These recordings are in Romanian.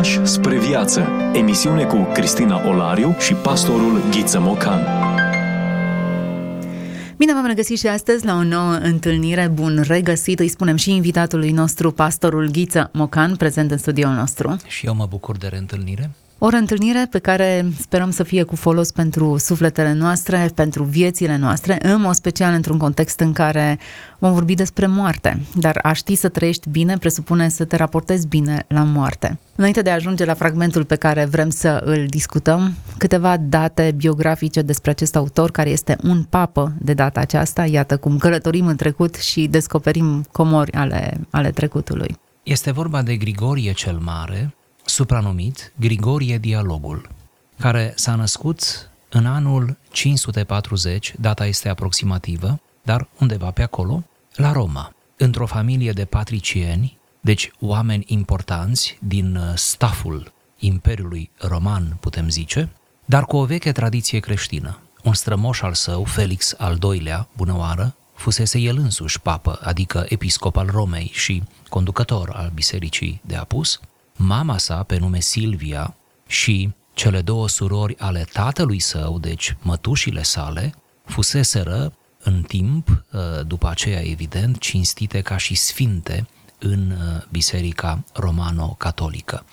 Pași spre viață. Emisiune cu Cristina Olariu și pastorul Ghiță Mocan. Bine v-am regăsit și astăzi la o nouă întâlnire. Bun regăsit, îi spunem și invitatului nostru, pastorul Ghiță Mocan, prezent în studioul nostru. Și eu mă bucur de reîntâlnire. O întâlnire pe care sperăm să fie cu folos pentru sufletele noastre, pentru viețile noastre, în mod special într-un context în care vom vorbi despre moarte. Dar a ști să trăiești bine presupune să te raportezi bine la moarte. Înainte de a ajunge la fragmentul pe care vrem să îl discutăm, câteva date biografice despre acest autor care este un papă de data aceasta. Iată cum călătorim în trecut și descoperim comori ale, ale trecutului. Este vorba de Grigorie cel Mare, supranumit Grigorie Dialogul, care s-a născut în anul 540, data este aproximativă, dar undeva pe acolo, la Roma, într-o familie de patricieni, deci oameni importanți din uh, staful Imperiului Roman, putem zice, dar cu o veche tradiție creștină. Un strămoș al său, Felix al II-lea, bunăoară, fusese el însuși papă, adică episcop al Romei și conducător al bisericii de apus, mama sa, pe nume Silvia, și cele două surori ale tatălui său, deci mătușile sale, fuseseră în timp, uh, după aceea evident, cinstite ca și sfinte în uh, Biserica Romano-Catolică.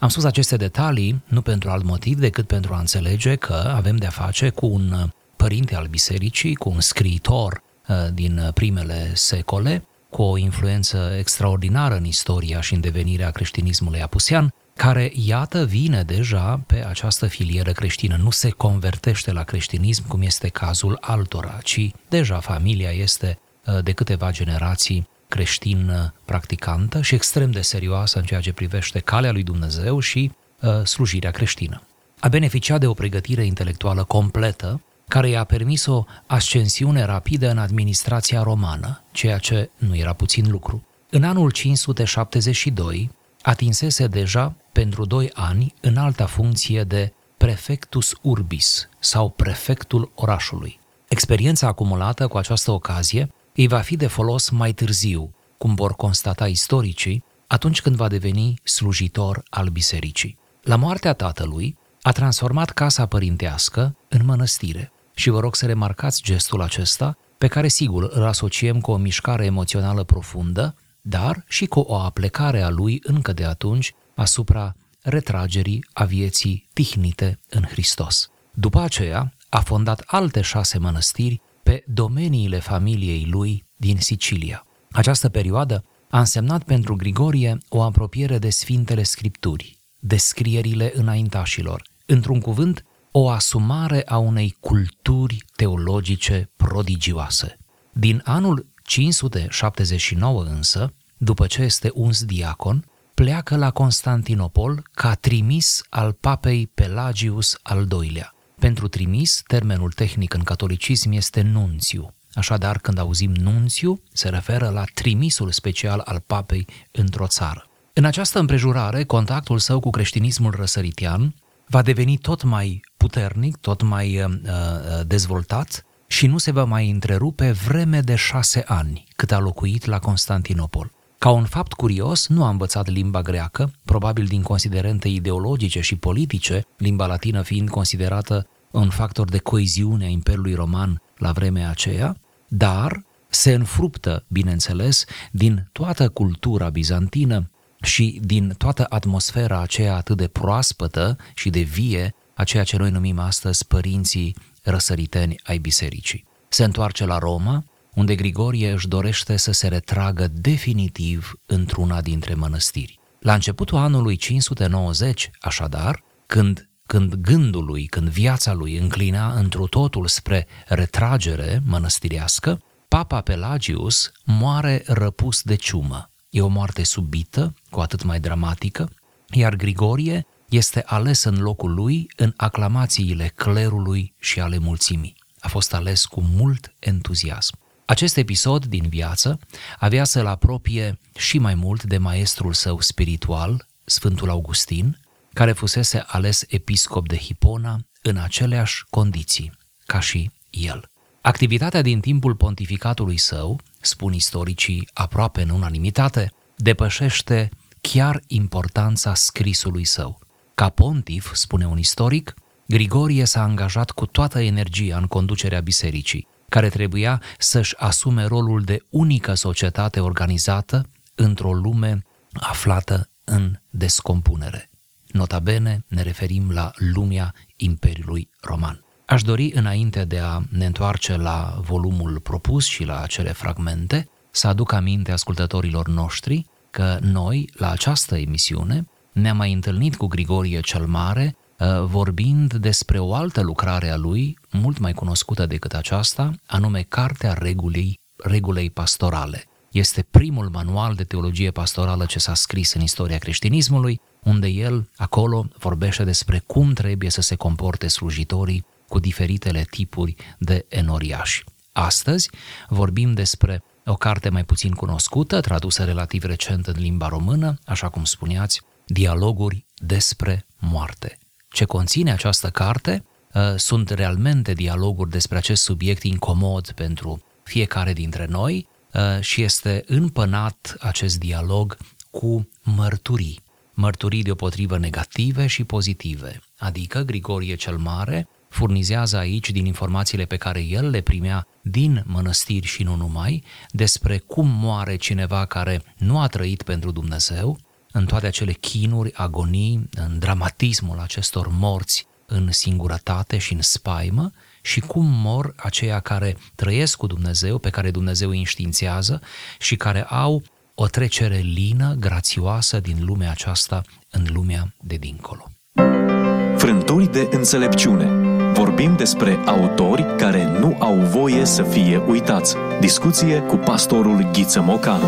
Am spus aceste detalii nu pentru alt motiv decât pentru a înțelege că avem de-a face cu un uh, părinte al bisericii, cu un scriitor din primele secole, cu o influență extraordinară în istoria și în devenirea creștinismului apusean, care, iată, vine deja pe această filieră creștină. Nu se convertește la creștinism, cum este cazul altora, ci deja familia este uh, de câteva generații creștin uh, practicantă și extrem de serioasă în ceea ce privește calea lui Dumnezeu și uh, slujirea creștină. A beneficiat de o pregătire intelectuală completă, care i-a permis o ascensiune rapidă în administrația romană, ceea ce nu era puțin lucru. În anul 572 atinsese deja pentru doi ani în alta funcție de prefectus urbis sau prefectul orașului. Experiența acumulată cu această ocazie îi va fi de folos mai târziu, cum vor constata istoricii, atunci când va deveni slujitor al bisericii. La moartea tatălui, a transformat casa părintească în mănăstire și vă rog să remarcați gestul acesta, pe care sigur îl asociem cu o mișcare emoțională profundă, dar și cu o aplecare a lui încă de atunci asupra retragerii a vieții tihnite în Hristos. După aceea, a fondat alte șase mănăstiri pe domeniile familiei lui din Sicilia. Această perioadă a însemnat pentru Grigorie o apropiere de Sfintele Scripturi, descrierile înaintașilor, într-un cuvânt, o asumare a unei culturi teologice prodigioase. Din anul 579 însă, după ce este uns diacon, pleacă la Constantinopol ca trimis al papei Pelagius al II-lea. Pentru trimis, termenul tehnic în catolicism este nunțiu. Așadar, când auzim nunțiu, se referă la trimisul special al papei într-o țară. În această împrejurare, contactul său cu creștinismul răsăritian va deveni tot mai puternic, tot mai uh, uh, dezvoltat și nu se va mai întrerupe vreme de șase ani cât a locuit la Constantinopol. Ca un fapt curios, nu a învățat limba greacă, probabil din considerente ideologice și politice, limba latină fiind considerată un factor de coeziune a Imperiului Roman la vremea aceea, dar se înfruptă, bineînțeles, din toată cultura bizantină și din toată atmosfera aceea atât de proaspătă și de vie a ceea ce noi numim astăzi părinții răsăriteni ai bisericii. Se întoarce la Roma, unde Grigorie își dorește să se retragă definitiv într-una dintre mănăstiri. La începutul anului 590, așadar, când, când gândul lui, când viața lui înclina întru totul spre retragere mănăstirească, Papa Pelagius moare răpus de ciumă. E o moarte subită, cu atât mai dramatică, iar Grigorie este ales în locul lui în aclamațiile clerului și ale mulțimii. A fost ales cu mult entuziasm. Acest episod din viață avea să-l apropie și mai mult de maestrul său spiritual, Sfântul Augustin, care fusese ales episcop de Hipona în aceleași condiții ca și el. Activitatea din timpul pontificatului său, spun istoricii aproape în unanimitate, depășește chiar importanța scrisului său. Ca pontif, spune un istoric, Grigorie s-a angajat cu toată energia în conducerea bisericii, care trebuia să-și asume rolul de unică societate organizată într-o lume aflată în descompunere. Nota bene, ne referim la lumea Imperiului Roman. Aș dori, înainte de a ne întoarce la volumul propus și la acele fragmente, să aduc aminte ascultătorilor noștri că noi, la această emisiune, ne-am mai întâlnit cu Grigorie cel Mare, uh, vorbind despre o altă lucrare a lui, mult mai cunoscută decât aceasta, anume Cartea Regulii, Regulei Pastorale. Este primul manual de teologie pastorală ce s-a scris în istoria creștinismului, unde el acolo vorbește despre cum trebuie să se comporte slujitorii cu diferitele tipuri de enoriași. Astăzi vorbim despre o carte mai puțin cunoscută, tradusă relativ recent în limba română, așa cum spuneați, Dialoguri despre moarte. Ce conține această carte uh, sunt realmente dialoguri despre acest subiect incomod pentru fiecare dintre noi uh, și este împănat acest dialog cu mărturii, mărturii deopotrivă negative și pozitive, adică Grigorie cel Mare furnizează aici din informațiile pe care el le primea din mănăstiri și nu numai, despre cum moare cineva care nu a trăit pentru Dumnezeu, în toate acele chinuri, agonii, în dramatismul acestor morți în singurătate și în spaimă și cum mor aceia care trăiesc cu Dumnezeu, pe care Dumnezeu îi înștiințează și care au o trecere lină, grațioasă din lumea aceasta în lumea de dincolo. Frânturi de înțelepciune Vorbim despre autori care nu au voie să fie uitați. Discuție cu pastorul Ghiță Mocan.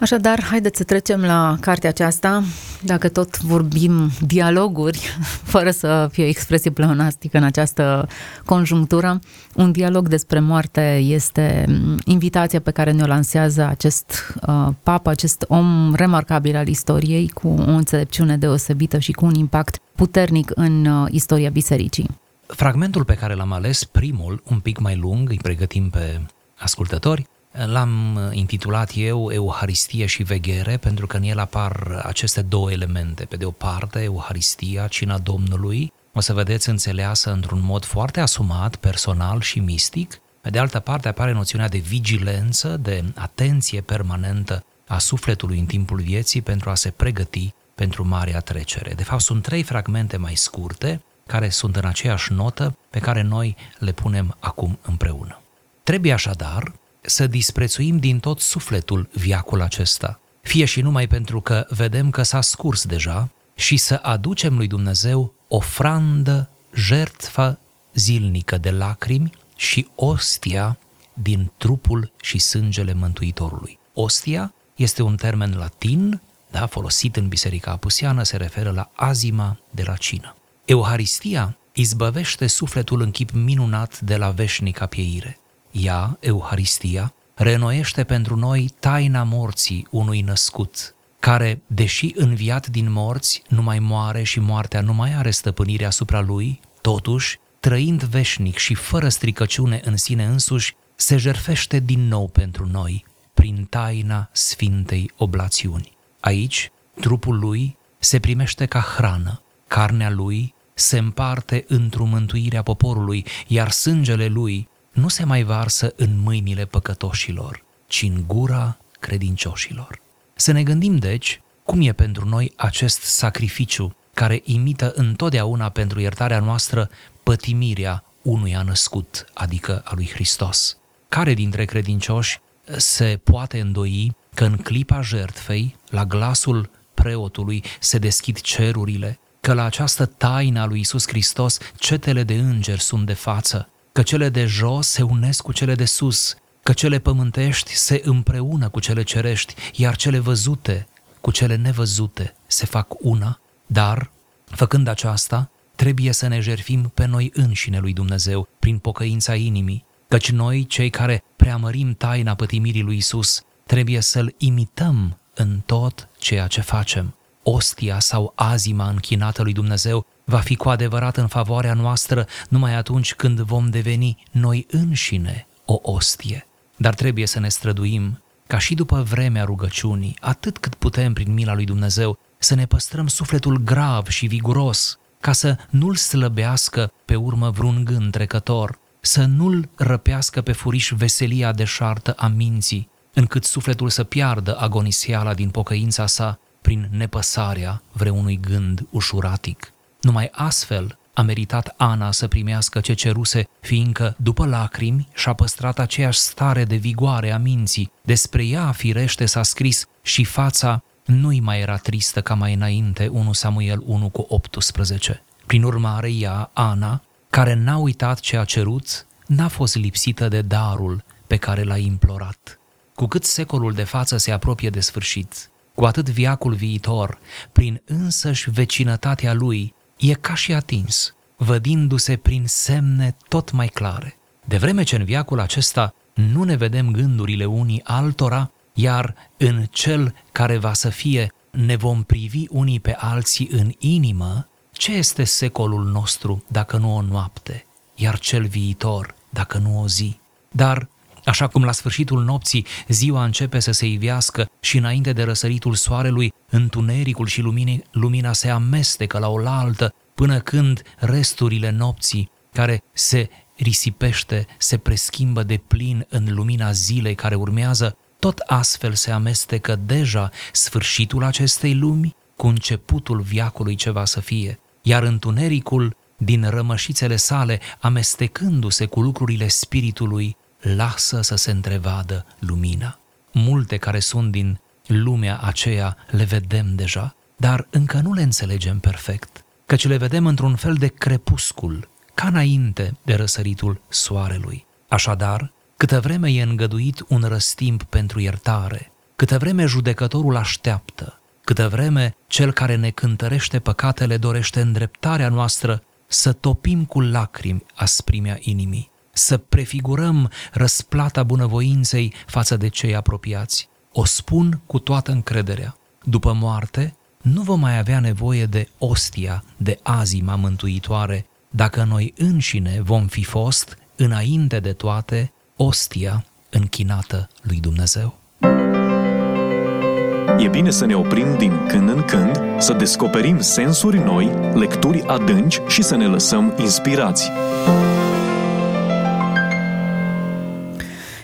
Așadar, haideți să trecem la cartea aceasta. Dacă tot vorbim dialoguri, fără să fie o expresie pleonastică în această conjunctură, un dialog despre moarte este invitația pe care ne-o lansează acest uh, papă, acest om remarcabil al istoriei, cu o înțelepciune deosebită și cu un impact puternic în uh, istoria bisericii. Fragmentul pe care l-am ales, primul, un pic mai lung, îi pregătim pe ascultători, L-am intitulat eu Euharistie și veghere pentru că în el apar aceste două elemente. Pe de o parte, Euharistia, cina Domnului, o să vedeți înțeleasă într-un mod foarte asumat, personal și mistic. Pe de altă parte apare noțiunea de vigilență, de atenție permanentă a sufletului în timpul vieții pentru a se pregăti pentru marea trecere. De fapt, sunt trei fragmente mai scurte care sunt în aceeași notă pe care noi le punem acum împreună. Trebuie așadar să disprețuim din tot sufletul viacul acesta, fie și numai pentru că vedem că s-a scurs deja, și să aducem lui Dumnezeu ofrandă, jertfă zilnică de lacrimi și ostia din trupul și sângele Mântuitorului. Ostia este un termen latin, da, folosit în Biserica Apusiană, se referă la azima de la cină. Euharistia izbăvește sufletul în chip minunat de la veșnica pieire. Ea, Euharistia, renoiește pentru noi taina morții unui născut, care, deși înviat din morți, nu mai moare și moartea nu mai are stăpânire asupra lui, totuși, trăind veșnic și fără stricăciune în sine însuși, se jerfește din nou pentru noi, prin taina Sfintei Oblațiuni. Aici, trupul lui se primește ca hrană, carnea lui se împarte într-o mântuire a poporului, iar sângele lui nu se mai varsă în mâinile păcătoșilor, ci în gura credincioșilor. Să ne gândim, deci, cum e pentru noi acest sacrificiu care imită întotdeauna pentru iertarea noastră pătimirea unuia născut, adică a lui Hristos. Care dintre credincioși se poate îndoi că în clipa jertfei, la glasul preotului, se deschid cerurile, că la această taină a lui Isus Hristos cetele de îngeri sunt de față, că cele de jos se unesc cu cele de sus, că cele pământești se împreună cu cele cerești, iar cele văzute cu cele nevăzute se fac una, dar, făcând aceasta, trebuie să ne jerfim pe noi înșine lui Dumnezeu prin pocăința inimii, căci noi, cei care preamărim taina pătimirii lui Isus, trebuie să-L imităm în tot ceea ce facem. Ostia sau azima închinată lui Dumnezeu va fi cu adevărat în favoarea noastră numai atunci când vom deveni noi înșine o ostie. Dar trebuie să ne străduim ca și după vremea rugăciunii, atât cât putem prin mila lui Dumnezeu, să ne păstrăm sufletul grav și viguros, ca să nu-l slăbească pe urmă vreun gând trecător, să nu-l răpească pe furiș veselia deșartă a minții, încât sufletul să piardă agonisiala din pocăința sa prin nepăsarea vreunui gând ușuratic. Numai astfel a meritat Ana să primească ce ceruse, fiindcă, după lacrimi, și-a păstrat aceeași stare de vigoare a minții. Despre ea, firește, s-a scris și fața nu-i mai era tristă ca mai înainte 1 Samuel 1 cu 18. Prin urmare, ea, Ana, care n-a uitat ce a cerut, n-a fost lipsită de darul pe care l-a implorat. Cu cât secolul de față se apropie de sfârșit, cu atât viacul viitor, prin însăși vecinătatea lui, e ca și atins, vădindu-se prin semne tot mai clare. De vreme ce în viacul acesta nu ne vedem gândurile unii altora, iar în cel care va să fie ne vom privi unii pe alții în inimă, ce este secolul nostru dacă nu o noapte, iar cel viitor dacă nu o zi? Dar Așa cum la sfârșitul nopții ziua începe să se ivească și înainte de răsăritul soarelui, întunericul și lumine, lumina se amestecă la oaltă până când resturile nopții, care se risipește, se preschimbă de plin în lumina zilei care urmează, tot astfel se amestecă deja sfârșitul acestei lumi cu începutul viacului ce va să fie, iar întunericul din rămășițele sale, amestecându-se cu lucrurile spiritului, lasă să se întrevadă lumina. Multe care sunt din lumea aceea le vedem deja, dar încă nu le înțelegem perfect, căci le vedem într-un fel de crepuscul, ca înainte de răsăritul soarelui. Așadar, câtă vreme e îngăduit un răstimp pentru iertare, câtă vreme judecătorul așteaptă, câtă vreme cel care ne cântărește păcatele dorește îndreptarea noastră, să topim cu lacrimi asprimea inimii, să prefigurăm răsplata bunăvoinței față de cei apropiați. O spun cu toată încrederea. După moarte, nu vom mai avea nevoie de ostia, de azima mântuitoare, dacă noi înșine vom fi fost, înainte de toate, ostia închinată lui Dumnezeu. E bine să ne oprim din când în când, să descoperim sensuri noi, lecturi adânci și să ne lăsăm inspirați.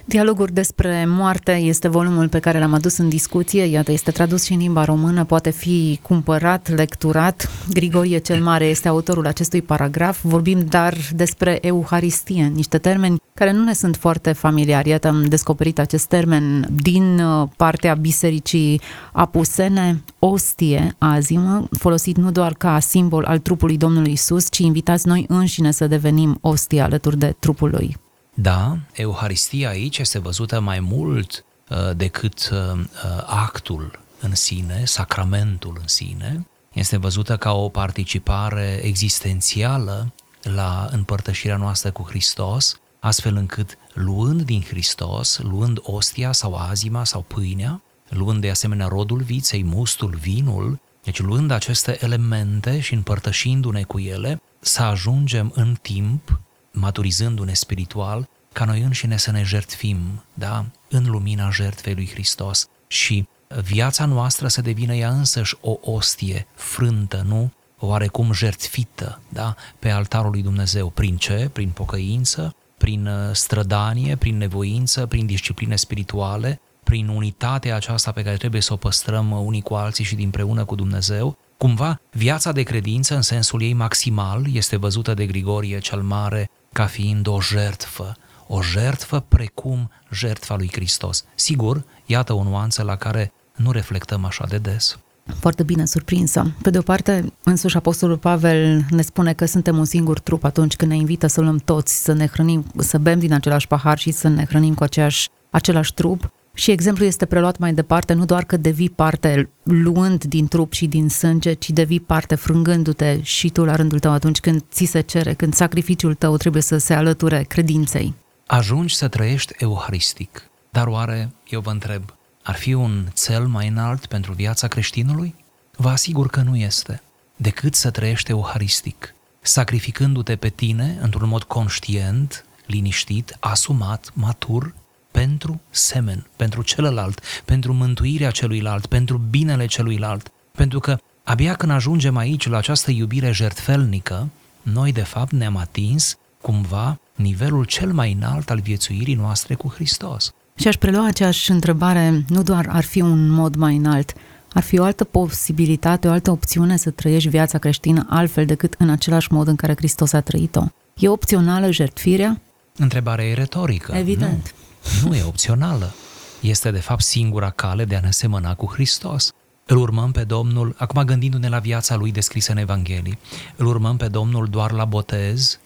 Dialoguri despre moarte este volumul pe care l-am adus în discuție, iată, este tradus și în limba română, poate fi cumpărat, lecturat. Grigorie cel Mare este autorul acestui paragraf. Vorbim dar despre Euharistie, niște termeni care nu ne sunt foarte familiari. Iată, am descoperit acest termen din uh, partea bisericii apusene, ostie, azimă, folosit nu doar ca simbol al trupului Domnului Isus, ci invitați noi înșine să devenim ostie alături de trupul lui. Da, Euharistia aici este văzută mai mult uh, decât uh, uh, actul în sine, sacramentul în sine, este văzută ca o participare existențială la împărtășirea noastră cu Hristos, astfel încât luând din Hristos, luând ostia sau azima sau pâinea, luând de asemenea rodul viței, mustul, vinul, deci luând aceste elemente și împărtășindu-ne cu ele, să ajungem în timp maturizându-ne spiritual, ca noi înșine să ne jertfim, da, în lumina jertfei lui Hristos și viața noastră să devină ea însăși o ostie frântă, nu? Oarecum jertfită, da, pe altarul lui Dumnezeu. Prin ce? Prin pocăință, prin uh, strădanie, prin nevoință, prin discipline spirituale, prin unitatea aceasta pe care trebuie să o păstrăm unii cu alții și dinpreună cu Dumnezeu, Cumva, viața de credință, în sensul ei maximal, este văzută de Grigorie cel Mare ca fiind o jertfă, o jertfă precum jertfa lui Hristos. Sigur, iată o nuanță la care nu reflectăm așa de des. Foarte bine surprinsă. Pe de o parte, însuși Apostolul Pavel ne spune că suntem un singur trup atunci când ne invită să luăm toți, să ne hrănim, să bem din același pahar și să ne hrănim cu aceeași, același trup. Și exemplul este preluat mai departe, nu doar că devii parte luând din trup și din sânge, ci devii parte frângându-te și tu la rândul tău atunci când ți se cere, când sacrificiul tău trebuie să se alăture credinței. Ajungi să trăiești euharistic, dar oare, eu vă întreb, ar fi un cel mai înalt pentru viața creștinului? Vă asigur că nu este, decât să trăiești euharistic, sacrificându-te pe tine într-un mod conștient, liniștit, asumat, matur, pentru semen, pentru celălalt, pentru mântuirea celuilalt, pentru binele celuilalt. Pentru că abia când ajungem aici la această iubire jertfelnică, noi de fapt ne-am atins cumva nivelul cel mai înalt al viețuirii noastre cu Hristos. Și aș prelua aceeași întrebare, nu doar ar fi un mod mai înalt, ar fi o altă posibilitate, o altă opțiune să trăiești viața creștină altfel decât în același mod în care Hristos a trăit-o. E opțională jertfirea? Întrebarea e retorică. Evident. Nu, nu e opțională. Este de fapt singura cale de a ne semăna cu Hristos. Îl urmăm pe Domnul, acum gândindu-ne la viața lui descrisă în Evanghelii, îl urmăm pe Domnul doar la botez,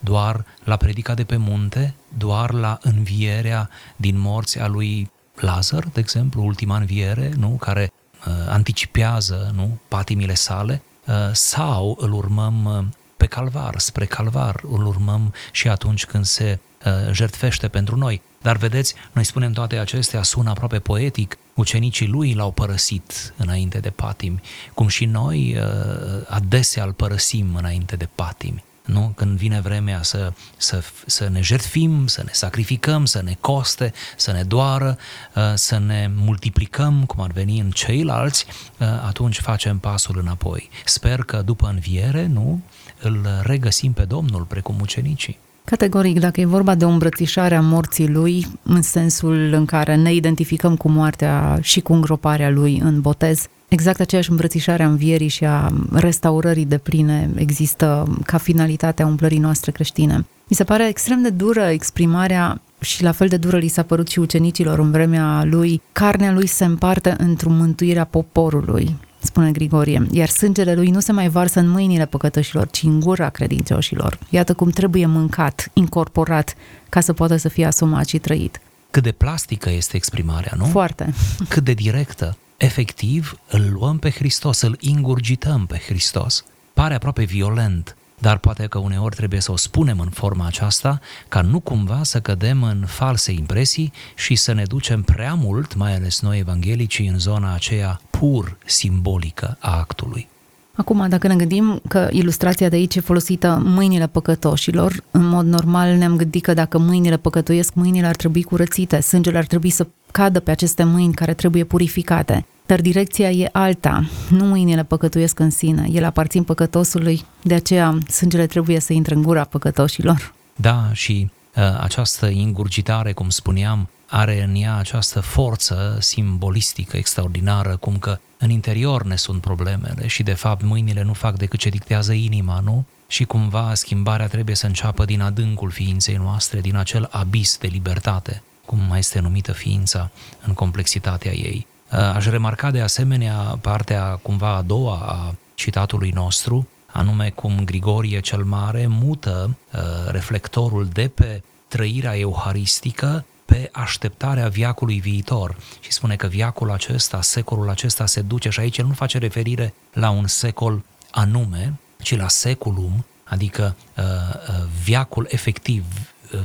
doar la predica de pe munte, doar la învierea din morți a lui Lazar, de exemplu, ultima înviere, nu? care uh, anticipează nu? patimile sale, uh, sau îl urmăm uh, pe calvar, spre calvar, îl urmăm și atunci când se uh, jertfește pentru noi. Dar vedeți, noi spunem toate acestea, sună aproape poetic, ucenicii lui l-au părăsit înainte de patimi, cum și noi uh, adesea îl părăsim înainte de patimi nu? când vine vremea să, să, să ne jertfim, să ne sacrificăm, să ne coste, să ne doară, uh, să ne multiplicăm, cum ar veni în ceilalți, uh, atunci facem pasul înapoi. Sper că după înviere, nu, îl regăsim pe Domnul, precum ucenicii. Categoric, dacă e vorba de o îmbrățișare a morții lui, în sensul în care ne identificăm cu moartea și cu îngroparea lui în botez, exact aceeași îmbrățișare a învierii și a restaurării de pline există ca finalitate a umplării noastre creștine. Mi se pare extrem de dură exprimarea și la fel de dură li s-a părut și ucenicilor în vremea lui, carnea lui se împarte într-o mântuire a poporului spune Grigorie, iar sângele lui nu se mai varsă în mâinile păcătoșilor, ci în gura credincioșilor. Iată cum trebuie mâncat, incorporat, ca să poată să fie asumat și trăit. Cât de plastică este exprimarea, nu? Foarte. Cât de directă. Efectiv, îl luăm pe Hristos, îl ingurgităm pe Hristos. Pare aproape violent, dar poate că uneori trebuie să o spunem în forma aceasta ca nu cumva să cădem în false impresii și să ne ducem prea mult, mai ales noi evanghelicii, în zona aceea pur simbolică a actului. Acum, dacă ne gândim că ilustrația de aici e folosită mâinile păcătoșilor, în mod normal ne-am gândit că dacă mâinile păcătuiesc, mâinile ar trebui curățite, sângele ar trebui să cadă pe aceste mâini care trebuie purificate. Dar direcția e alta. Nu mâinile păcătuiesc în sine, ele aparțin păcătosului, de aceea sângele trebuie să intre în gura păcătoșilor. Da, și uh, această ingurgitare, cum spuneam, are în ea această forță simbolistică extraordinară, cum că în interior ne sunt problemele și de fapt mâinile nu fac decât ce dictează inima, nu? Și cumva schimbarea trebuie să înceapă din adâncul ființei noastre, din acel abis de libertate, cum mai este numită ființa în complexitatea ei. Aș remarca de asemenea partea cumva a doua a citatului nostru, anume cum Grigorie cel Mare mută uh, reflectorul de pe trăirea euharistică pe așteptarea viacului viitor și spune că viacul acesta, secolul acesta se duce și aici el nu face referire la un secol anume, ci la seculum, adică uh, uh, viacul efectiv,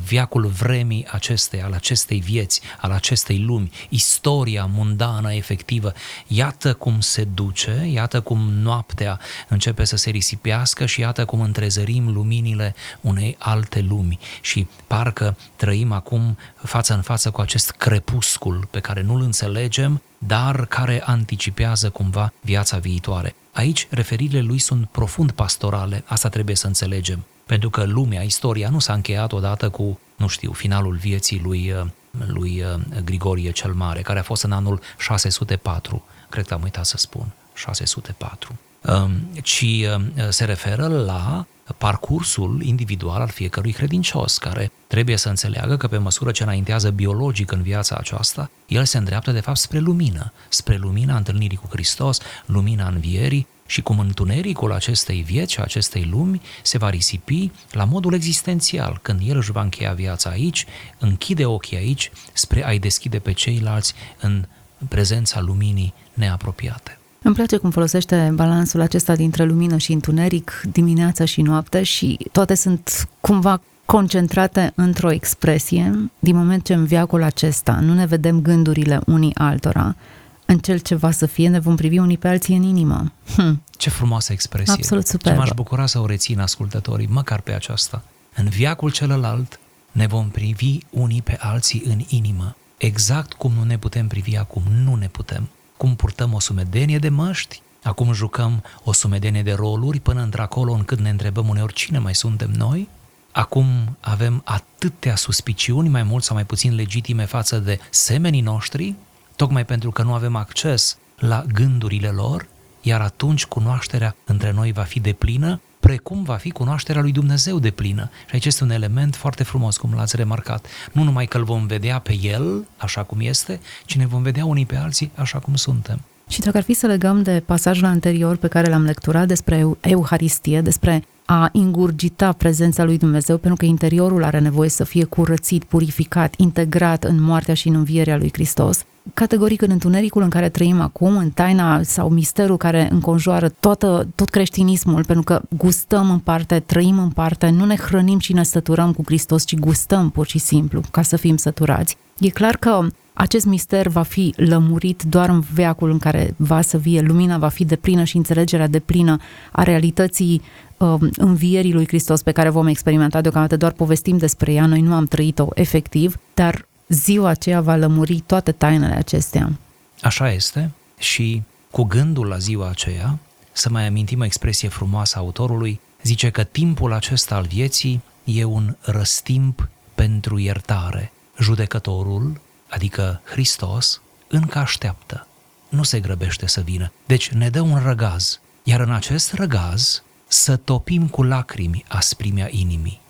viacul vremii acestei, al acestei vieți, al acestei lumi, istoria mundană efectivă. Iată cum se duce, iată cum noaptea începe să se risipească și iată cum întrezărim luminile unei alte lumi și parcă trăim acum față în față cu acest crepuscul pe care nu-l înțelegem, dar care anticipează cumva viața viitoare. Aici referirile lui sunt profund pastorale, asta trebuie să înțelegem. Pentru că lumea, istoria nu s-a încheiat odată cu, nu știu, finalul vieții lui, uh, lui uh, Grigorie cel Mare, care a fost în anul 604, cred că am uitat să spun, 604, um, ci uh, se referă la parcursul individual al fiecărui credincios, care trebuie să înțeleagă că pe măsură ce înaintează biologic în viața aceasta, el se îndreaptă de fapt spre lumină, spre lumina întâlnirii cu Hristos, lumina învierii și cum întunericul acestei vieți și acestei lumi se va risipi la modul existențial, când el își va încheia viața aici, închide ochii aici spre a-i deschide pe ceilalți în prezența luminii neapropiate. Îmi place cum folosește balansul acesta dintre lumină și întuneric, dimineața și noapte și toate sunt cumva concentrate într-o expresie, din moment ce în viacul acesta nu ne vedem gândurile unii altora, în cel ce va să fie, ne vom privi unii pe alții în inimă. Hm. Ce frumoasă expresie! Absolut super. Ce m-aș bucura să o rețin ascultătorii, măcar pe aceasta. În viacul celălalt ne vom privi unii pe alții în inimă, exact cum nu ne putem privi acum, nu ne putem. Cum purtăm o sumedenie de măști, acum jucăm o sumedenie de roluri până într-acolo încât ne întrebăm uneori cine mai suntem noi, acum avem atâtea suspiciuni, mai mult sau mai puțin legitime față de semenii noștri, tocmai pentru că nu avem acces la gândurile lor, iar atunci cunoașterea între noi va fi deplină, precum va fi cunoașterea lui Dumnezeu de plină. Și aici este un element foarte frumos, cum l-ați remarcat. Nu numai că îl vom vedea pe El, așa cum este, ci ne vom vedea unii pe alții așa cum suntem. Și dacă ar fi să legăm de pasajul anterior pe care l-am lecturat despre Euharistie, despre a ingurgita prezența lui Dumnezeu, pentru că interiorul are nevoie să fie curățit, purificat, integrat în moartea și în învierea lui Hristos, categoric în întunericul în care trăim acum, în taina sau misterul care înconjoară toată, tot creștinismul, pentru că gustăm în parte, trăim în parte, nu ne hrănim și ne săturăm cu Hristos, ci gustăm pur și simplu ca să fim săturați. E clar că acest mister va fi lămurit doar în veacul în care va să vie, lumina va fi deplină și înțelegerea deplină a realității um, învierii lui Hristos pe care vom experimenta deocamdată, doar povestim despre ea, noi nu am trăit-o efectiv, dar ziua aceea va lămuri toate tainele acestea. Așa este și cu gândul la ziua aceea, să mai amintim o expresie frumoasă a autorului, zice că timpul acesta al vieții e un răstimp pentru iertare. Judecătorul, adică Hristos, încă așteaptă. Nu se grăbește să vină. Deci ne dă un răgaz. Iar în acest răgaz să topim cu lacrimi asprimea inimii.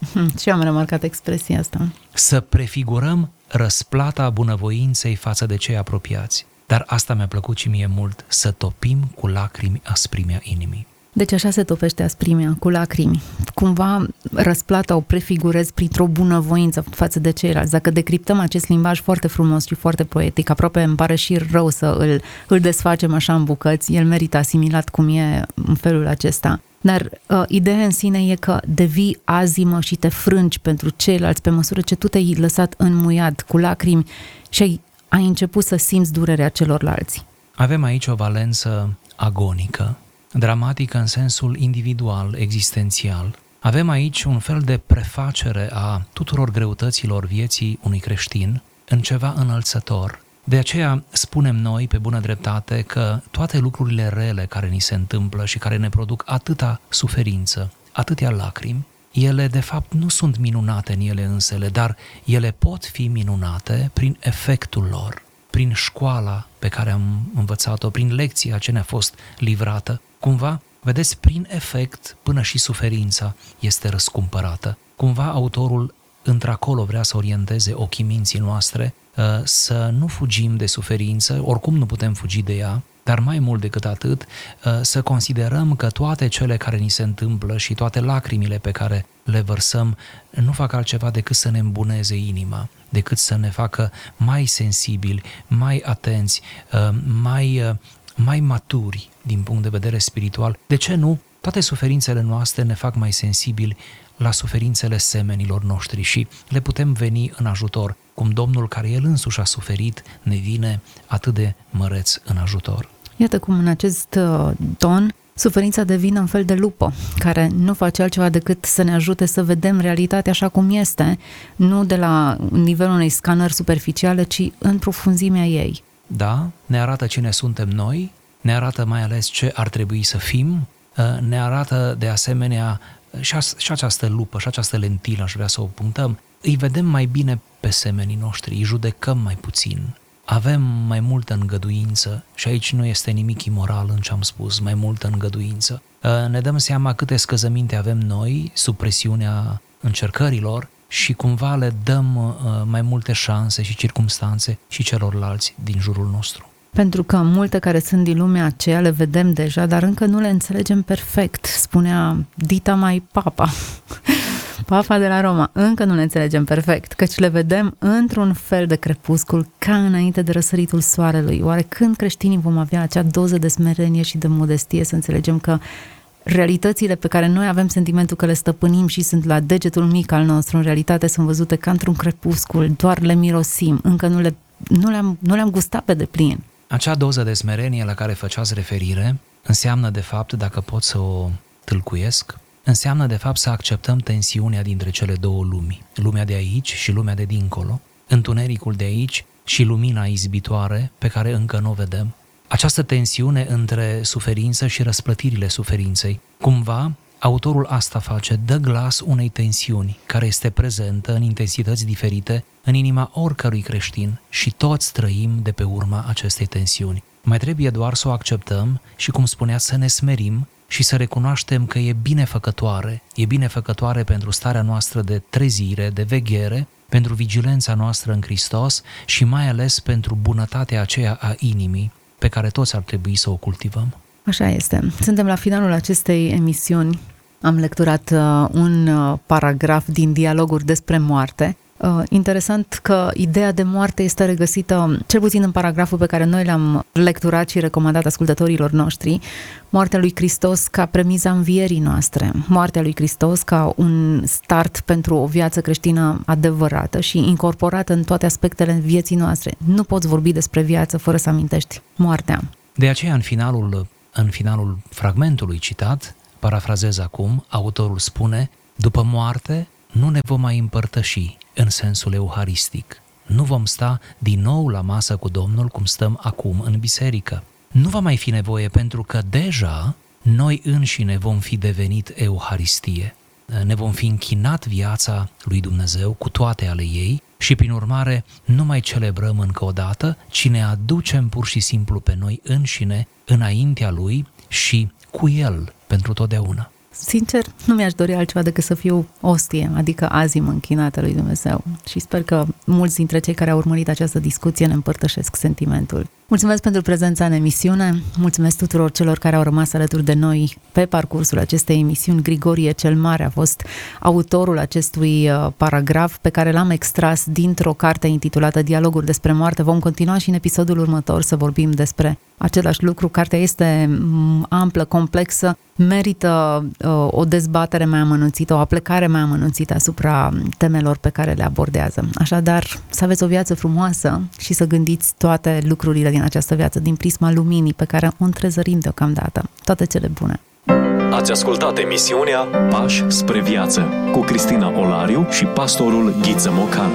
Și am remarcat expresia asta. Să prefigurăm răsplata bunăvoinței față de cei apropiați. Dar asta mi-a plăcut și mie mult, să topim cu lacrimi asprimea inimii. Deci așa se topește asprimea, cu lacrimi. Cumva răsplata o prefigurez printr-o bunăvoință față de ceilalți. Dacă decriptăm acest limbaj foarte frumos și foarte poetic, aproape îmi pare și rău să îl, îl desfacem așa în bucăți, el merită asimilat cum e în felul acesta. Dar uh, ideea în sine e că devii azimă și te frângi pentru ceilalți pe măsură ce tu te-ai lăsat înmuiat cu lacrimi și ai, ai început să simți durerea celorlalți. Avem aici o valență agonică, dramatică în sensul individual, existențial. Avem aici un fel de prefacere a tuturor greutăților vieții unui creștin în ceva înălțător, de aceea spunem noi, pe bună dreptate, că toate lucrurile rele care ni se întâmplă și care ne produc atâta suferință, atâtea lacrimi, ele de fapt nu sunt minunate în ele însele, dar ele pot fi minunate prin efectul lor, prin școala pe care am învățat-o, prin lecția ce ne-a fost livrată. Cumva, vedeți, prin efect până și suferința este răscumpărată. Cumva autorul într-acolo vrea să orienteze ochii minții noastre Uh, să nu fugim de suferință, oricum nu putem fugi de ea, dar mai mult decât atât, uh, să considerăm că toate cele care ni se întâmplă și toate lacrimile pe care le vărsăm nu fac altceva decât să ne îmbuneze inima, decât să ne facă mai sensibili, mai atenți, uh, mai, mai maturi din punct de vedere spiritual. De ce nu? Toate suferințele noastre ne fac mai sensibili la suferințele semenilor noștri și le putem veni în ajutor cum Domnul care El însuși a suferit ne vine atât de măreț în ajutor. Iată cum în acest uh, ton suferința devine un fel de lupă care nu face altceva decât să ne ajute să vedem realitatea așa cum este, nu de la nivelul unei scanări superficiale, ci în profunzimea ei. Da, ne arată cine suntem noi, ne arată mai ales ce ar trebui să fim, uh, ne arată de asemenea și, și această lupă, și această lentilă, aș vrea să o punctăm, îi vedem mai bine pe semenii noștri, îi judecăm mai puțin, avem mai multă îngăduință și aici nu este nimic imoral în ce am spus, mai multă îngăduință. Uh, ne dăm seama câte scăzăminte avem noi sub presiunea încercărilor și cumva le dăm uh, mai multe șanse și circumstanțe și celorlalți din jurul nostru. Pentru că multe care sunt din lumea aceea le vedem deja, dar încă nu le înțelegem perfect, spunea Dita mai papa. Papa de la Roma, încă nu le înțelegem perfect, căci le vedem într-un fel de crepuscul ca înainte de răsăritul soarelui. Oare când creștinii vom avea acea doză de smerenie și de modestie să înțelegem că realitățile pe care noi avem sentimentul că le stăpânim și sunt la degetul mic al nostru, în realitate sunt văzute ca într-un crepuscul, doar le mirosim, încă nu, le, nu, le-am, nu le-am gustat pe deplin. Acea doză de smerenie la care făceați referire înseamnă, de fapt, dacă pot să o tâlcuiesc, înseamnă de fapt să acceptăm tensiunea dintre cele două lumi, lumea de aici și lumea de dincolo, întunericul de aici și lumina izbitoare pe care încă nu o vedem. Această tensiune între suferință și răsplătirile suferinței. Cumva, autorul asta face, dă glas unei tensiuni care este prezentă în intensități diferite în inima oricărui creștin și toți trăim de pe urma acestei tensiuni. Mai trebuie doar să o acceptăm și, cum spunea, să ne smerim și să recunoaștem că e binefăcătoare, e binefăcătoare pentru starea noastră de trezire, de veghere, pentru vigilența noastră în Hristos și mai ales pentru bunătatea aceea a inimii pe care toți ar trebui să o cultivăm. Așa este. Suntem la finalul acestei emisiuni. Am lecturat uh, un uh, paragraf din dialoguri despre moarte Uh, interesant că ideea de moarte este regăsită, cel puțin în paragraful pe care noi l-am lecturat și recomandat ascultătorilor noștri, moartea lui Hristos ca premiza învierii noastre, moartea lui Hristos ca un start pentru o viață creștină adevărată și incorporată în toate aspectele vieții noastre. Nu poți vorbi despre viață fără să amintești moartea. De aceea, în finalul, în finalul fragmentului citat, parafrazez acum, autorul spune, după moarte nu ne vom mai împărtăși în sensul euharistic. Nu vom sta din nou la masă cu Domnul cum stăm acum în biserică. Nu va mai fi nevoie pentru că deja noi înșine vom fi devenit Euharistie. Ne vom fi închinat viața lui Dumnezeu cu toate ale ei și prin urmare nu mai celebrăm încă o dată, ci ne aducem pur și simplu pe noi înșine înaintea lui și cu el pentru totdeauna sincer, nu mi-aș dori altceva decât să fiu ostie, adică azim închinată lui Dumnezeu. Și sper că mulți dintre cei care au urmărit această discuție ne împărtășesc sentimentul. Mulțumesc pentru prezența în emisiune, mulțumesc tuturor celor care au rămas alături de noi pe parcursul acestei emisiuni. Grigorie cel Mare a fost autorul acestui uh, paragraf pe care l-am extras dintr-o carte intitulată Dialoguri despre moarte. Vom continua și în episodul următor să vorbim despre același lucru. Cartea este mm, amplă, complexă, merită uh, o dezbatere mai amănunțită, o aplecare mai amănunțită asupra temelor pe care le abordează. Așadar, să aveți o viață frumoasă și să gândiți toate lucrurile din această viață din prisma luminii pe care o întrezărim deocamdată. Toate cele bune! Ați ascultat emisiunea Pași spre viață cu Cristina Olariu și pastorul Ghiță Mocan.